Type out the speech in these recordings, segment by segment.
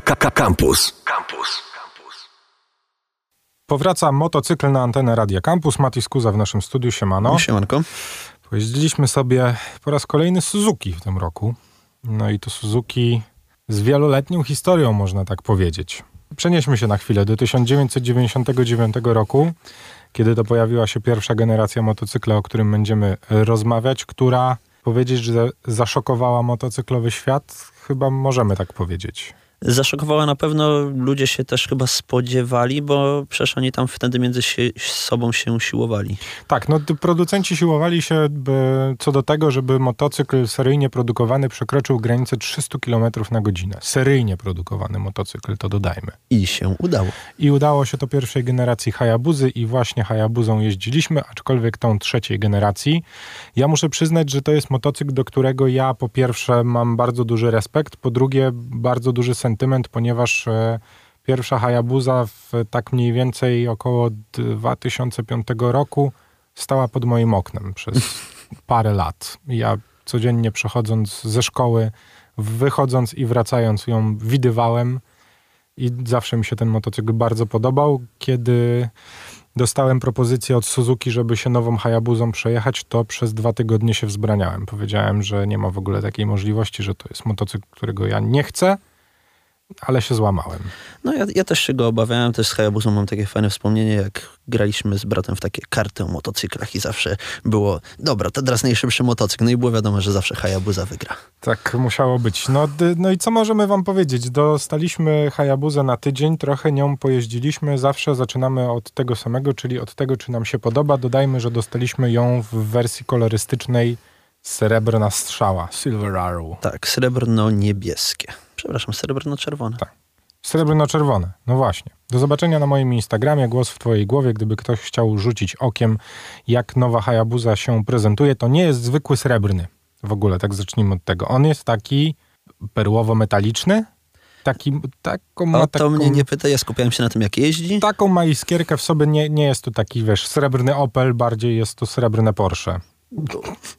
Campus. Campus. Powraca motocykl na antenę Radia Campus. Mati Skuza w naszym studiu. Siemano. Siemanko. Pojeździliśmy sobie po raz kolejny Suzuki w tym roku. No i to Suzuki z wieloletnią historią, można tak powiedzieć. Przenieśmy się na chwilę do 1999 roku, kiedy to pojawiła się pierwsza generacja motocykla, o którym będziemy rozmawiać, która powiedzieć, że zaszokowała motocyklowy świat, chyba możemy tak powiedzieć. Zaszokowała na pewno, ludzie się też chyba spodziewali, bo przecież oni tam wtedy między się, sobą się siłowali. Tak, no producenci siłowali się by, co do tego, żeby motocykl seryjnie produkowany przekroczył granicę 300 km na godzinę. Seryjnie produkowany motocykl, to dodajmy. I się udało. I udało się to pierwszej generacji Hayabuzy i właśnie Hayabuzą jeździliśmy, aczkolwiek tą trzeciej generacji. Ja muszę przyznać, że to jest motocykl, do którego ja po pierwsze mam bardzo duży respekt, po drugie bardzo duży sens sentyment, ponieważ e, pierwsza Hayabusa w tak mniej więcej około 2005 roku stała pod moim oknem przez parę lat. Ja codziennie przechodząc ze szkoły, wychodząc i wracając ją widywałem i zawsze mi się ten motocykl bardzo podobał. Kiedy dostałem propozycję od Suzuki, żeby się nową Hayabuzą przejechać, to przez dwa tygodnie się wzbraniałem. Powiedziałem, że nie ma w ogóle takiej możliwości, że to jest motocykl, którego ja nie chcę ale się złamałem. No ja, ja też się go obawiałem, też z Hayabusą mam takie fajne wspomnienie, jak graliśmy z bratem w takie karty o motocyklach i zawsze było, dobra, to teraz najszybszy motocykl, no i było wiadomo, że zawsze Hayabusa wygra. Tak musiało być. No, no i co możemy wam powiedzieć? Dostaliśmy Hayabusę na tydzień, trochę nią pojeździliśmy, zawsze zaczynamy od tego samego, czyli od tego, czy nam się podoba. Dodajmy, że dostaliśmy ją w wersji kolorystycznej srebrna strzała, Silver Arrow. Tak, srebrno-niebieskie. Przepraszam, srebrno-czerwone. Tak. Srebrno-czerwone, no właśnie. Do zobaczenia na moim Instagramie, głos w twojej głowie. Gdyby ktoś chciał rzucić okiem, jak nowa Hayabusa się prezentuje, to nie jest zwykły srebrny. W ogóle, tak zacznijmy od tego. On jest taki perłowo-metaliczny, Taki, taką ma o to taką, mnie nie pyta, ja skupiałem się na tym, jak jeździ. Taką ma iskierkę w sobie, nie, nie jest to taki, wiesz, srebrny Opel, bardziej jest to srebrne Porsche.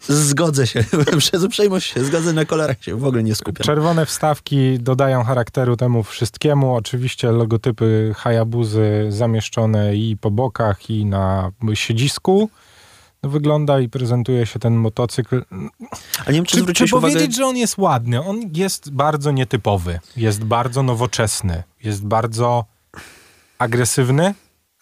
Zgodzę się, przez uprzejmość się zgodzę, na kolorach się w ogóle nie skupiam. Czerwone wstawki dodają charakteru temu wszystkiemu. Oczywiście logotypy Hayabuzy zamieszczone i po bokach, i na siedzisku. No, wygląda i prezentuje się ten motocykl. A nie wiem, czy, czy, czy uwagę... powiedzieć, że on jest ładny? On jest bardzo nietypowy, jest bardzo nowoczesny, jest bardzo agresywny,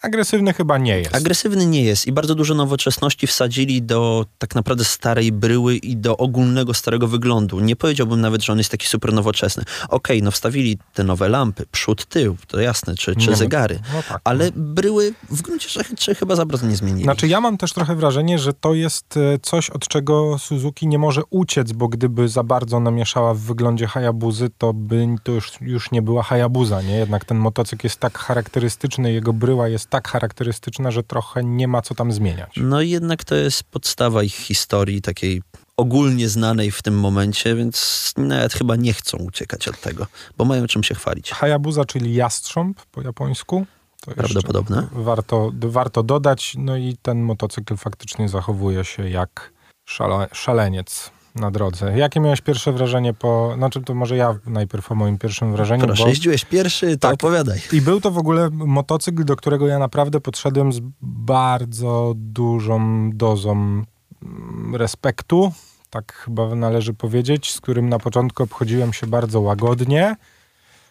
Agresywny chyba nie jest. Agresywny nie jest i bardzo dużo nowoczesności wsadzili do tak naprawdę starej bryły i do ogólnego starego wyglądu. Nie powiedziałbym nawet, że on jest taki super nowoczesny. Okej, okay, no wstawili te nowe lampy, przód, tył, to jasne, czy, czy no, zegary, no tak, ale no. bryły w gruncie rzeczy chyba za bardzo nie zmienili. Znaczy ja mam też trochę wrażenie, że to jest e, coś, od czego Suzuki nie może uciec, bo gdyby za bardzo namieszała w wyglądzie Hayabuzy, to by to już, już nie była Hayabuza, nie? Jednak ten motocykl jest tak charakterystyczny, jego bryła jest tak charakterystyczna, że trochę nie ma co tam zmieniać. No jednak to jest podstawa ich historii, takiej ogólnie znanej w tym momencie, więc nawet chyba nie chcą uciekać od tego, bo mają czym się chwalić. Hayabusa, czyli jastrząb po japońsku. To Prawdopodobne. Warto, warto dodać, no i ten motocykl faktycznie zachowuje się jak szale, szaleniec na drodze. Jakie miałeś pierwsze wrażenie po... Znaczy to może ja najpierw o moim pierwszym wrażeniu. Proszę, bo... jeździłeś pierwszy, to tak. opowiadaj. I był to w ogóle motocykl, do którego ja naprawdę podszedłem z bardzo dużą dozą mm, respektu, tak chyba należy powiedzieć, z którym na początku obchodziłem się bardzo łagodnie,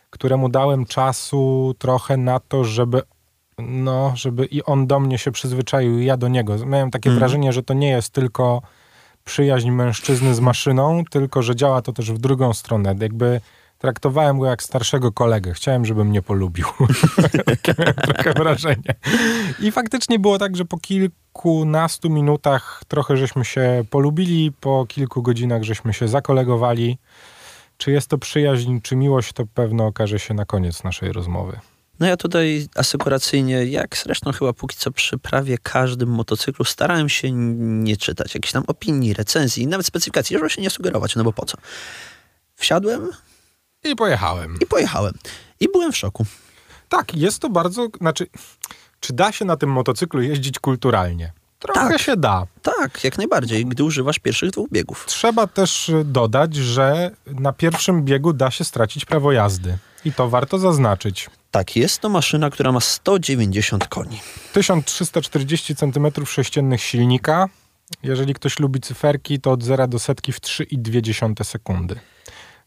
któremu dałem czasu trochę na to, żeby no, żeby i on do mnie się przyzwyczaił, i ja do niego. Miałem takie mm. wrażenie, że to nie jest tylko przyjaźń mężczyzny z maszyną, tylko że działa to też w drugą stronę. Jakby traktowałem go jak starszego kolegę. Chciałem, żeby mnie polubił. Takie miałem trochę wrażenie. I faktycznie było tak, że po kilkunastu minutach trochę żeśmy się polubili, po kilku godzinach żeśmy się zakolegowali. Czy jest to przyjaźń, czy miłość, to pewno okaże się na koniec naszej rozmowy. No ja tutaj asekuracyjnie, jak zresztą chyba póki co przy prawie każdym motocyklu, starałem się nie czytać jakichś tam opinii, recenzji, nawet specyfikacji, żeby się nie sugerować, no bo po co. Wsiadłem. I pojechałem. I pojechałem. I byłem w szoku. Tak, jest to bardzo, znaczy, czy da się na tym motocyklu jeździć kulturalnie? Trochę tak, się da. Tak, jak najbardziej, gdy używasz pierwszych dwóch biegów. Trzeba też dodać, że na pierwszym biegu da się stracić prawo jazdy. I to warto zaznaczyć. Tak, jest to maszyna, która ma 190 koni. 1340 cm3 silnika. Jeżeli ktoś lubi cyferki, to od 0 do setki w 3,2 sekundy.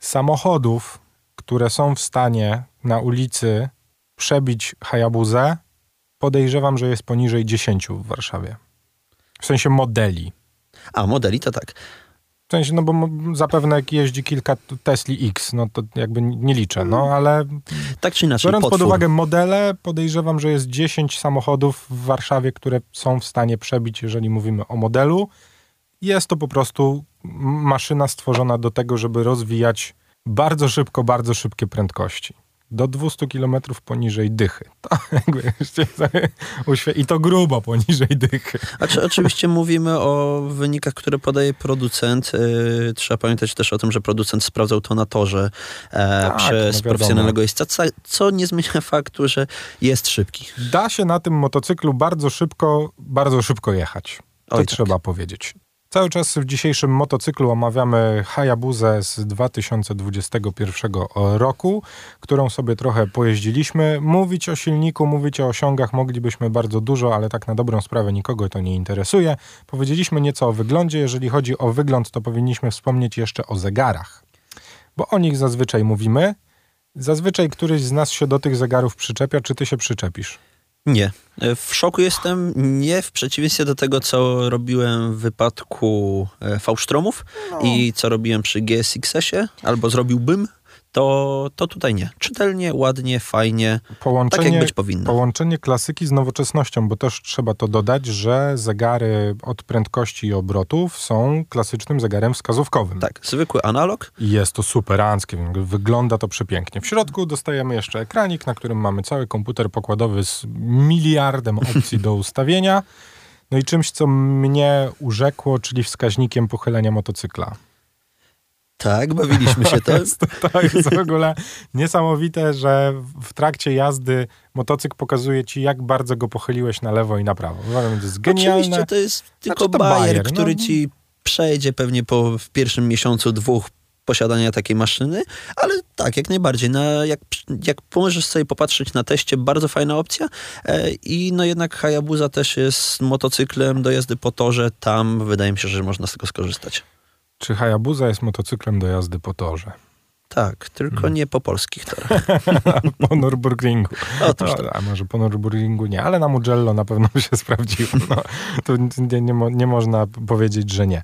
Samochodów, które są w stanie na ulicy przebić Hayabuzę, podejrzewam, że jest poniżej 10 w Warszawie. W sensie modeli. A, modeli to tak. W sensie, no bo zapewne jak jeździ kilka Tesli X, no to jakby nie liczę, no ale Tak czy inaczej, biorąc pod potwór. uwagę modele, podejrzewam, że jest 10 samochodów w Warszawie, które są w stanie przebić, jeżeli mówimy o modelu. Jest to po prostu maszyna stworzona do tego, żeby rozwijać bardzo szybko, bardzo szybkie prędkości. Do 200 km poniżej dychy. To I to grubo poniżej dychy. A czy, oczywiście mówimy o wynikach, które podaje producent. Yy, trzeba pamiętać też o tym, że producent sprawdzał to na torze e, Tak, przez no profesjonalnego jeźdźca, co, nie zmienia faktu, że jest szybki. Da się na tym motocyklu bardzo szybko, bardzo szybko jechać. To Oj, tak. trzeba powiedzieć. Cały czas w dzisiejszym motocyklu omawiamy Hayabuzę z 2021 roku, którą sobie trochę pojeździliśmy. Mówić o silniku, mówić o osiągach moglibyśmy bardzo dużo, ale tak na dobrą sprawę nikogo to nie interesuje. Powiedzieliśmy nieco o wyglądzie. Jeżeli chodzi o wygląd, to powinniśmy wspomnieć jeszcze o zegarach, bo o nich zazwyczaj mówimy. Zazwyczaj któryś z nas się do tych zegarów przyczepia. Czy ty się przyczepisz? Nie. W szoku jestem, nie w przeciwieństwie do tego, co robiłem w wypadku e, V-Stromów No. i co robiłem przy GSX-ie, albo zrobiłbym, to, to tutaj nie. Czytelnie, ładnie, fajnie, tak Połączenie, jak być powinno. Połączenie klasyki z nowoczesnością, bo też trzeba to dodać, że zegary od prędkości i obrotów są klasycznym zegarem wskazówkowym. Tak, zwykły analog, jest to superanckie, wygląda to przepięknie. W środku dostajemy jeszcze ekranik, na którym mamy cały komputer pokładowy z miliardem opcji do ustawienia. No i czymś, co mnie urzekło, czyli wskaźnikiem pochylenia motocykla. Tak, bawiliśmy się to. Jest, to jest w ogóle niesamowite, że w trakcie jazdy motocykl pokazuje ci, jak bardzo go pochyliłeś na lewo i na prawo. Uważam, to jest genialne. Oczywiście to jest tylko to bajer, bajer, który no. ci przejdzie pewnie po w pierwszym miesiącu, dwóch posiadania takiej maszyny, ale tak, jak najbardziej. Na, jak, jak możesz sobie popatrzeć na teście, bardzo fajna opcja e, i no jednak Hayabusa też jest motocyklem do jazdy po torze, tam wydaje mi się, że można z tego skorzystać. Czy Hayabusa jest motocyklem do jazdy po torze? Tak, tylko Hmm. nie po polskich torach. po Nürburgringu. Otóż No, a może po Nürburgringu nie, ale na Mugello na pewno by się sprawdziło. No, tu nie, nie, nie można powiedzieć, że nie.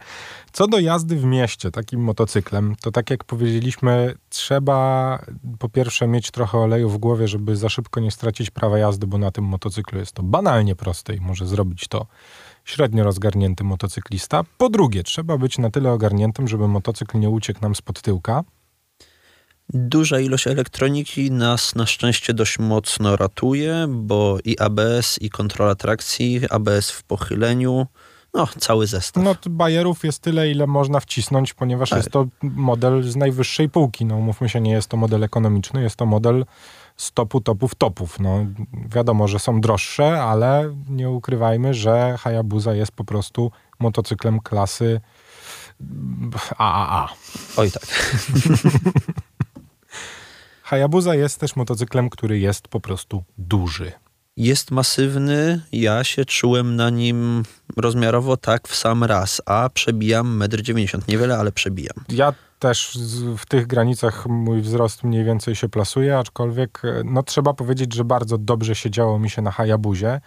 Co do jazdy w mieście takim motocyklem, to tak jak powiedzieliśmy, trzeba po pierwsze mieć trochę oleju w głowie, żeby za szybko nie stracić prawa jazdy, bo na tym motocyklu jest to banalnie proste i może zrobić to średnio rozgarnięty motocyklista. Po drugie, trzeba być na tyle ogarniętym, żeby motocykl nie uciekł nam spod tyłka. Duża ilość elektroniki nas na szczęście dość mocno ratuje, bo i ABS, i kontrola trakcji, ABS w pochyleniu, no cały zestaw. No, bajerów jest tyle, ile można wcisnąć, ponieważ Tak. jest to model z najwyższej półki. No, mówmy się, nie jest to model ekonomiczny, jest to model z topu topów topów. No, wiadomo, że są droższe, ale nie ukrywajmy, że Hayabusa jest po prostu motocyklem klasy AAA. Oj tak. Hayabusa jest też motocyklem, który jest po prostu duży. Jest masywny, ja się czułem na nim rozmiarowo tak w sam raz, a przebijam 1,90 m. Niewiele, ale przebijam. Ja też w tych granicach mój wzrost mniej więcej się plasuje, aczkolwiek e, no, trzeba powiedzieć, że bardzo dobrze się działo mi się na Hayabusie.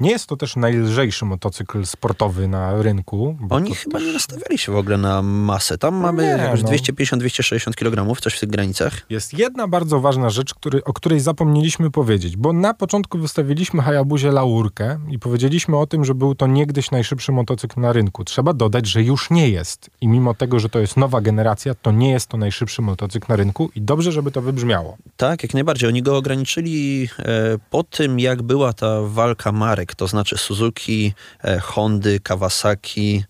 Nie jest to też najlżejszy motocykl sportowy na rynku. Oni chyba też... nie nastawiali się w ogóle na masę. Tam mamy Nie, jakoś no. 250-260 kg, coś w tych granicach. Jest jedna bardzo ważna rzecz, który, o której zapomnieliśmy powiedzieć, bo na początku wystawiliśmy Hayabusie laurkę i powiedzieliśmy o tym, że był to niegdyś najszybszy motocykl na rynku. Trzeba dodać, że już nie jest. I mimo tego, że to jest nowa generacja, to nie jest to najszybszy motocykl na rynku i dobrze, żeby to wybrzmiało. Tak, jak najbardziej. Oni go ograniczyli e, po tym, jak była ta walka marek, to znaczy Suzuki, e, Hondy, Kawasaki,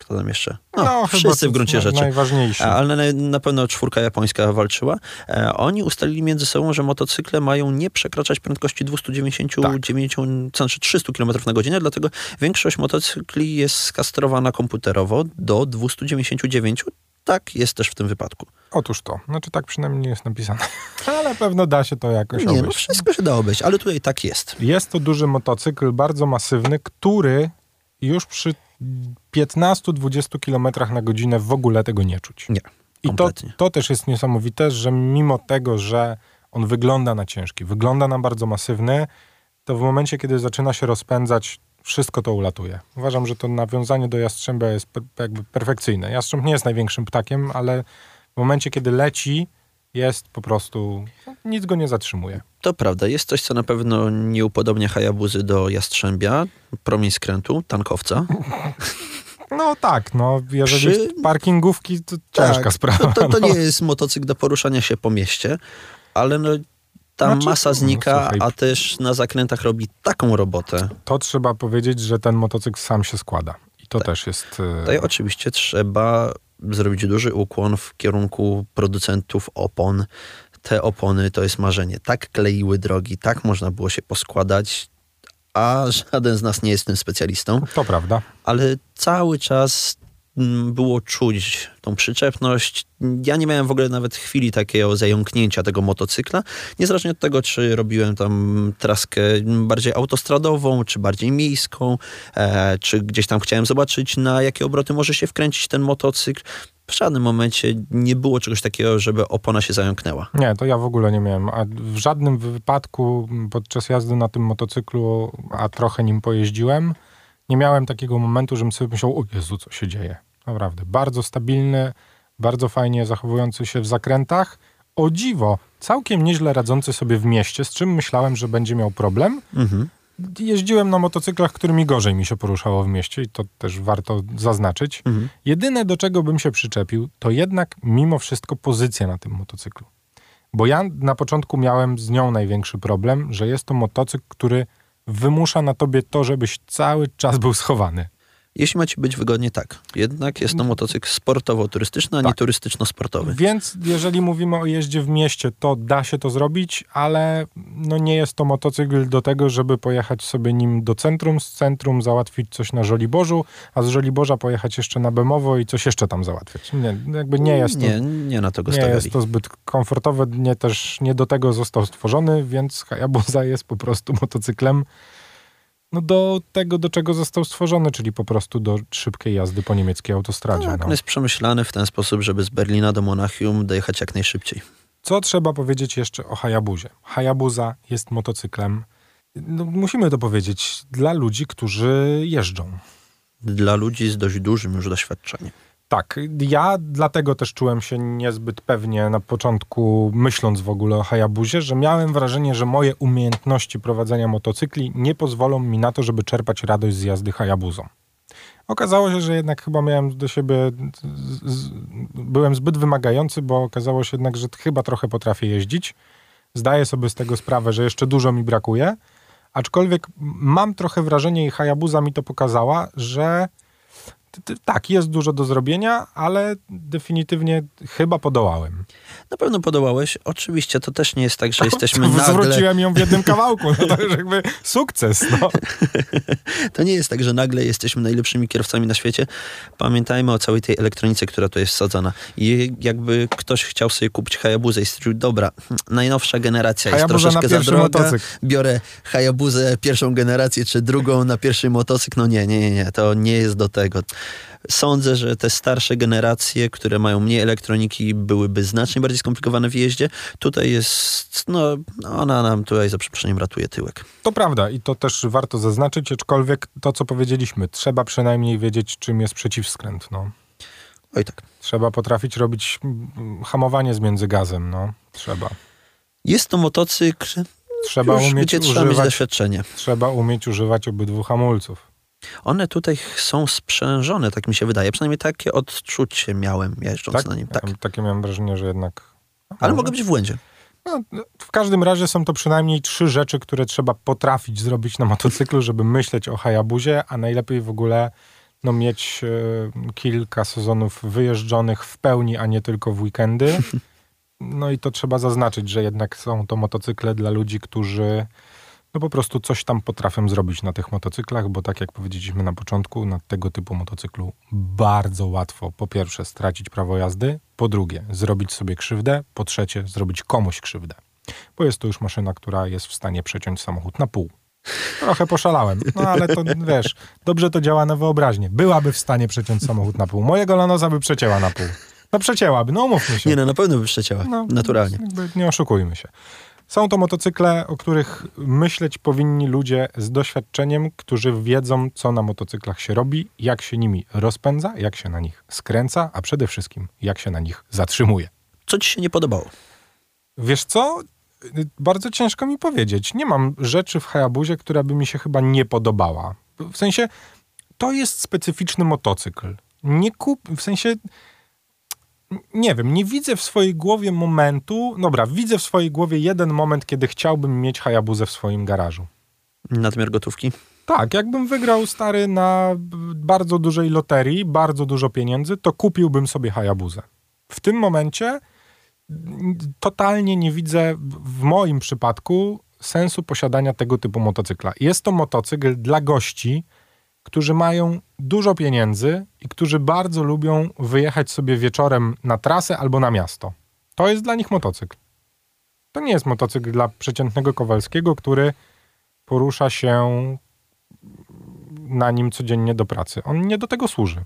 kto tam jeszcze? No, chyba wszyscy w gruncie rzeczy. Najważniejszy. A, Ale na, na pewno czwórka japońska walczyła. E, oni ustalili między sobą, że motocykle mają nie przekraczać prędkości 299, Tak. znaczy 300 km na godzinę, dlatego większość motocykli jest skastrowana komputerowo do 299. Tak jest też w tym wypadku. Otóż to. Znaczy tak przynajmniej nie jest napisane. Ale pewno da się to jakoś Nie, no obejść. wszystko się da obejść, ale tutaj tak jest. Jest to duży motocykl, bardzo masywny, który już przy 15-20 km na godzinę w ogóle tego nie czuć. Nie, I to, to też jest niesamowite, że mimo tego, że on wygląda na ciężki, wygląda na bardzo masywny, to w momencie, kiedy zaczyna się rozpędzać, wszystko to ulatuje. Uważam, że to nawiązanie do jastrzębia jest pe- jakby perfekcyjne. Jastrząb nie jest największym ptakiem, ale w momencie, kiedy leci, jest po prostu, nic go nie zatrzymuje. To prawda, jest coś, co na pewno nie upodobnia Hayabuzy do Jastrzębia, promień skrętu, tankowca. No tak, no jeżeli Przy- parkingówki, to ciężka Tak, sprawa. To, to, to no. nie jest motocykl do poruszania się po mieście, ale no, tam Znaczy, masa no, znika, słuchaj. a też na zakrętach robi taką robotę. To trzeba powiedzieć, że ten motocykl sam się składa. I to Tak. też jest... e, Tutaj oczywiście trzeba zrobić duży ukłon w kierunku producentów opon. Te opony to jest marzenie. Tak kleiły drogi, tak można było się poskładać, a żaden z nas nie jest tym specjalistą. To prawda. ale cały czas było czuć tą przyczepność. Ja nie miałem w ogóle nawet chwili takiego zająknięcia tego motocykla, niezależnie od tego, czy robiłem tam traskę bardziej autostradową, czy bardziej miejską, e, czy gdzieś tam chciałem zobaczyć, na jakie obroty może się wkręcić ten motocykl. W żadnym momencie nie było czegoś takiego, żeby opona się zająknęła. Nie, to ja w ogóle nie miałem. A w żadnym wypadku podczas jazdy na tym motocyklu, a trochę nim pojeździłem, nie miałem takiego momentu, żebym sobie myślał, o Jezu, co się dzieje. Naprawdę. Bardzo stabilny, bardzo fajnie zachowujący się w zakrętach. O dziwo, całkiem nieźle radzący sobie w mieście, z czym myślałem, że będzie miał problem. Mhm. Jeździłem na motocyklach, którymi gorzej mi się poruszało w mieście i to też warto zaznaczyć. Mhm. Jedyne, do czego bym się przyczepił, to jednak mimo wszystko pozycja na tym motocyklu. Bo ja na początku miałem z nią największy problem, że jest to motocykl, który wymusza na tobie to, żebyś cały czas był schowany. Jeśli macie być wygodnie, tak. Jednak jest to motocykl sportowo-turystyczny, a nie Tak. turystyczno-sportowy. Więc jeżeli mówimy o jeździe w mieście, to da się to zrobić, ale no nie jest to motocykl do tego, żeby pojechać sobie nim do centrum, z centrum załatwić coś na Żoliborzu, a z Żoliborza pojechać jeszcze na Bemowo i coś jeszcze tam załatwiać. Nie, jakby nie jest to, Nie, nie na to go nie stawiali. jest to zbyt komfortowe, nie też nie do tego został stworzony, więc Hayabusa jest po prostu motocyklem no do tego, do czego został stworzony, czyli po prostu do szybkiej jazdy po niemieckiej autostradzie. Tak, no. on jest przemyślany w ten sposób, żeby z Berlina do Monachium dojechać jak najszybciej. Co trzeba powiedzieć jeszcze o Hayabuzie? Hayabusa jest motocyklem, no, musimy to powiedzieć, dla ludzi, którzy jeżdżą. Dla ludzi z dość dużym już doświadczeniem. Tak, ja dlatego też czułem się niezbyt pewnie na początku, myśląc w ogóle o Hayabuzie, że miałem wrażenie, że moje umiejętności prowadzenia motocykli nie pozwolą mi na to, żeby czerpać radość z jazdy Hayabuzą. Okazało się, że jednak chyba miałem do siebie, z, z, byłem zbyt wymagający, bo okazało się jednak, że chyba trochę potrafię jeździć. Zdaję sobie z tego sprawę, że jeszcze dużo mi brakuje, aczkolwiek mam trochę wrażenie i Hayabusa mi to pokazała, że tak, jest dużo do zrobienia, ale definitywnie chyba podołałem. Na pewno podołałeś. Oczywiście to też nie jest tak, że jesteśmy nagle... Zwróciłem ją w jednym kawałku, no to jakby sukces. No. To nie jest tak, że nagle jesteśmy najlepszymi kierowcami na świecie. Pamiętajmy o całej tej elektronice, która tu jest wsadzona. I jakby ktoś chciał sobie kupić Hayabuzę i stwierdził, dobra, najnowsza generacja jest Hayabusa na troszeczkę za droga, motocykl. biorę Hayabuzę pierwszą generację, czy drugą na pierwszy motocykl. No nie, nie, nie, to nie jest do tego. Sądzę, że te starsze generacje, które mają mniej elektroniki, byłyby znacznie bardziej skomplikowane w jeździe. Tutaj jest, no, ona nam tutaj za przeproszeniem ratuje tyłek. To prawda i to też warto zaznaczyć, aczkolwiek to, co powiedzieliśmy, trzeba przynajmniej wiedzieć, czym jest przeciwskręt. No. Oj tak. Trzeba potrafić robić mm, hamowanie z międzygazem, no. Trzeba. Jest to motocykl, Trzeba umieć gdzie trzeba mieć używać, doświadczenie. trzeba umieć używać obydwu hamulców. One tutaj są sprzężone, tak mi się wydaje. Przynajmniej takie odczucie miałem jeżdżąc Tak? na nim. Ja Tak. Takie miałem wrażenie, że jednak... Ale No, mogę być w błędzie. No, w każdym razie są to przynajmniej trzy rzeczy, które trzeba potrafić zrobić na motocyklu, żeby myśleć o Hayabuzie, a najlepiej w ogóle no, mieć e, kilka sezonów wyjeżdżonych w pełni, a nie tylko w weekendy. No i to trzeba zaznaczyć, że jednak są to motocykle dla ludzi, którzy no po prostu coś tam potrafią zrobić na tych motocyklach, bo tak jak powiedzieliśmy na początku, na tego typu motocyklu bardzo łatwo po pierwsze stracić prawo jazdy, po drugie zrobić sobie krzywdę, po trzecie zrobić komuś krzywdę. Bo jest to już maszyna, która jest w stanie przeciąć samochód na pół. Trochę poszalałem, no ale to wiesz, dobrze to działa na wyobraźnię. Byłaby w stanie przeciąć samochód na pół. Mojego Lanosa by przecięła na pół. No przecięłaby, no umówmy się. Nie, no na pewno by przecięła, No, naturalnie. Nie oszukujmy się. Są to motocykle, o których myśleć powinni ludzie z doświadczeniem, którzy wiedzą, co na motocyklach się robi, jak się nimi rozpędza, jak się na nich skręca, a przede wszystkim jak się na nich zatrzymuje. Co ci się nie podobało? Wiesz co? Bardzo ciężko mi powiedzieć. Nie mam rzeczy w Hayabuzie, która by mi się chyba nie podobała. W sensie, to jest specyficzny motocykl. Nie kup, w sensie, nie wiem, nie widzę w swojej głowie momentu, dobra, widzę w swojej głowie jeden moment, kiedy chciałbym mieć Hayabuzę w swoim garażu. Nadmiar gotówki? Tak, jakbym wygrał stary na bardzo dużej loterii, bardzo dużo pieniędzy, to kupiłbym sobie Hayabuzę. W tym momencie totalnie nie widzę w moim przypadku sensu posiadania tego typu motocykla. Jest to motocykl dla gości, którzy mają dużo pieniędzy i którzy bardzo lubią wyjechać sobie wieczorem na trasę albo na miasto. To jest dla nich motocykl. To nie jest motocykl dla przeciętnego Kowalskiego, który porusza się na nim codziennie do pracy. On nie do tego służy.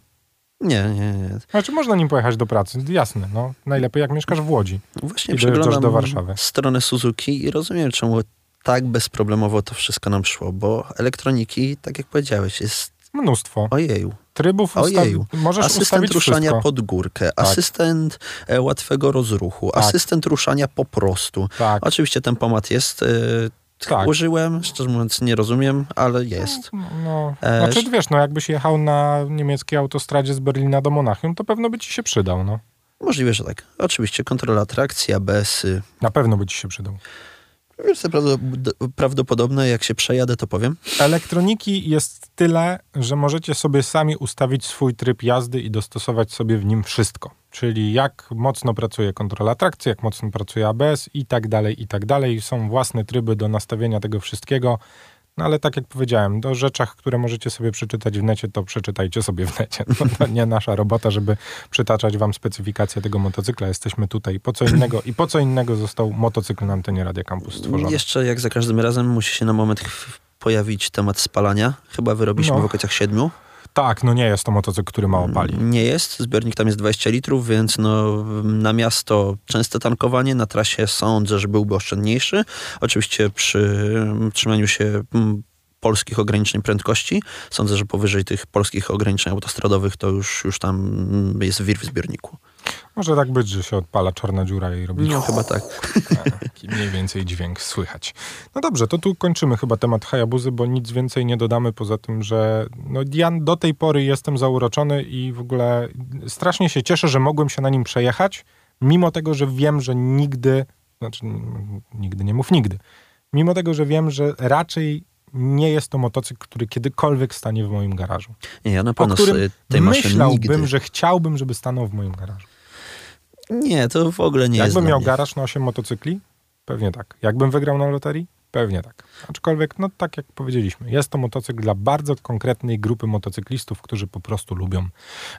Nie, nie, nie. Znaczy, można nim pojechać do pracy, jasne, no. Najlepiej jak mieszkasz w Łodzi. Właśnie I przeglądam do Warszawy. stronę Suzuki i rozumiem, czemu tak bezproblemowo to wszystko nam szło, bo elektroniki, tak jak powiedziałeś, jest Mnóstwo. ojeju. Trybów Ojeju. możesz Asystent ruszania wszystko. pod górkę, asystent e, łatwego rozruchu, Tak. asystent ruszania po prostu. Tak. Oczywiście tempomat jest. E, Tak. Użyłem, szczerze mówiąc nie rozumiem, ale jest. No, E, znaczy, wiesz, no jakbyś jechał na niemieckiej autostradzie z Berlina do Monachium, to pewno by ci się przydał, no. Możliwe, że tak. Oczywiście kontrola trakcji, ABS-y. Na pewno by ci się przydał. To prawdopod- prawdopodobne, jak się przejadę, to powiem. Elektroniki jest tyle, że możecie sobie sami ustawić swój tryb jazdy i dostosować sobie w nim wszystko. Czyli jak mocno pracuje kontrola trakcji, jak mocno pracuje ABS i tak dalej, i tak dalej. Są własne tryby do nastawienia tego wszystkiego. No ale tak jak powiedziałem, do rzeczach, które możecie sobie przeczytać w necie, to przeczytajcie sobie w necie. No, to nie nasza robota, żeby przytaczać wam specyfikację tego motocykla. Jesteśmy tutaj po co innego i po co innego został motocykl na antenie Radia Campus stworzony. Jeszcze jak za każdym razem musi się na moment pojawić temat spalania. Chyba wyrobiliśmy No. w okolicach siedmiu. Tak, no nie jest to motocykl, który mało pali. Nie jest. Zbiornik tam jest 20 litrów, więc no, na miasto częste tankowanie, na trasie sądzę, że byłby oszczędniejszy. Oczywiście przy mm, trzymaniu się mm, polskich ograniczeń prędkości. Sądzę, że powyżej tych polskich ograniczeń autostradowych to już, już tam mm, jest wir w zbiorniku. Może tak być, że się odpala czarna dziura i robi No chyba tak. taki mniej więcej dźwięk słychać. No dobrze, to tu kończymy chyba temat Hayabuzy, bo nic więcej nie dodamy poza tym, że no ja do tej pory jestem zauroczony i w ogóle strasznie się cieszę, że mogłem się na nim przejechać, mimo tego, że wiem, że nigdy, znaczy nigdy nie mów nigdy, mimo tego, że wiem, że raczej nie jest to motocykl, który kiedykolwiek stanie w moim garażu. Nie, ja na pewno tej maszyny myślałbym, nigdy. że chciałbym, żeby stanął w moim garażu. Nie, to w ogóle nie jest Jakbym miał garaż na 8 motocykli? Pewnie tak. Jakbym wygrał na loterii? Pewnie tak. Aczkolwiek, no tak jak powiedzieliśmy, jest to motocykl dla bardzo konkretnej grupy motocyklistów, którzy po prostu lubią.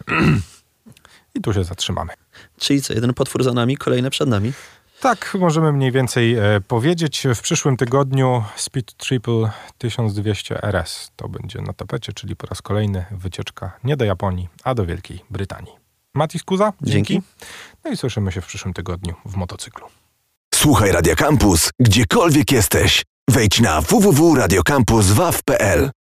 I tu się zatrzymamy. Czyli co, jeden potwór za nami, kolejne przed nami. Tak, możemy mniej więcej e, powiedzieć. W przyszłym tygodniu Speed Triple 1200 RS to będzie na tapecie, czyli po raz kolejny wycieczka nie do Japonii, a do Wielkiej Brytanii. Mati Skuza, dzięki. Dzięki. No i słyszymy się w przyszłym tygodniu w motocyklu. Słuchaj Radio Campus, gdziekolwiek jesteś. Wejdź na www.radiocampus.waw.pl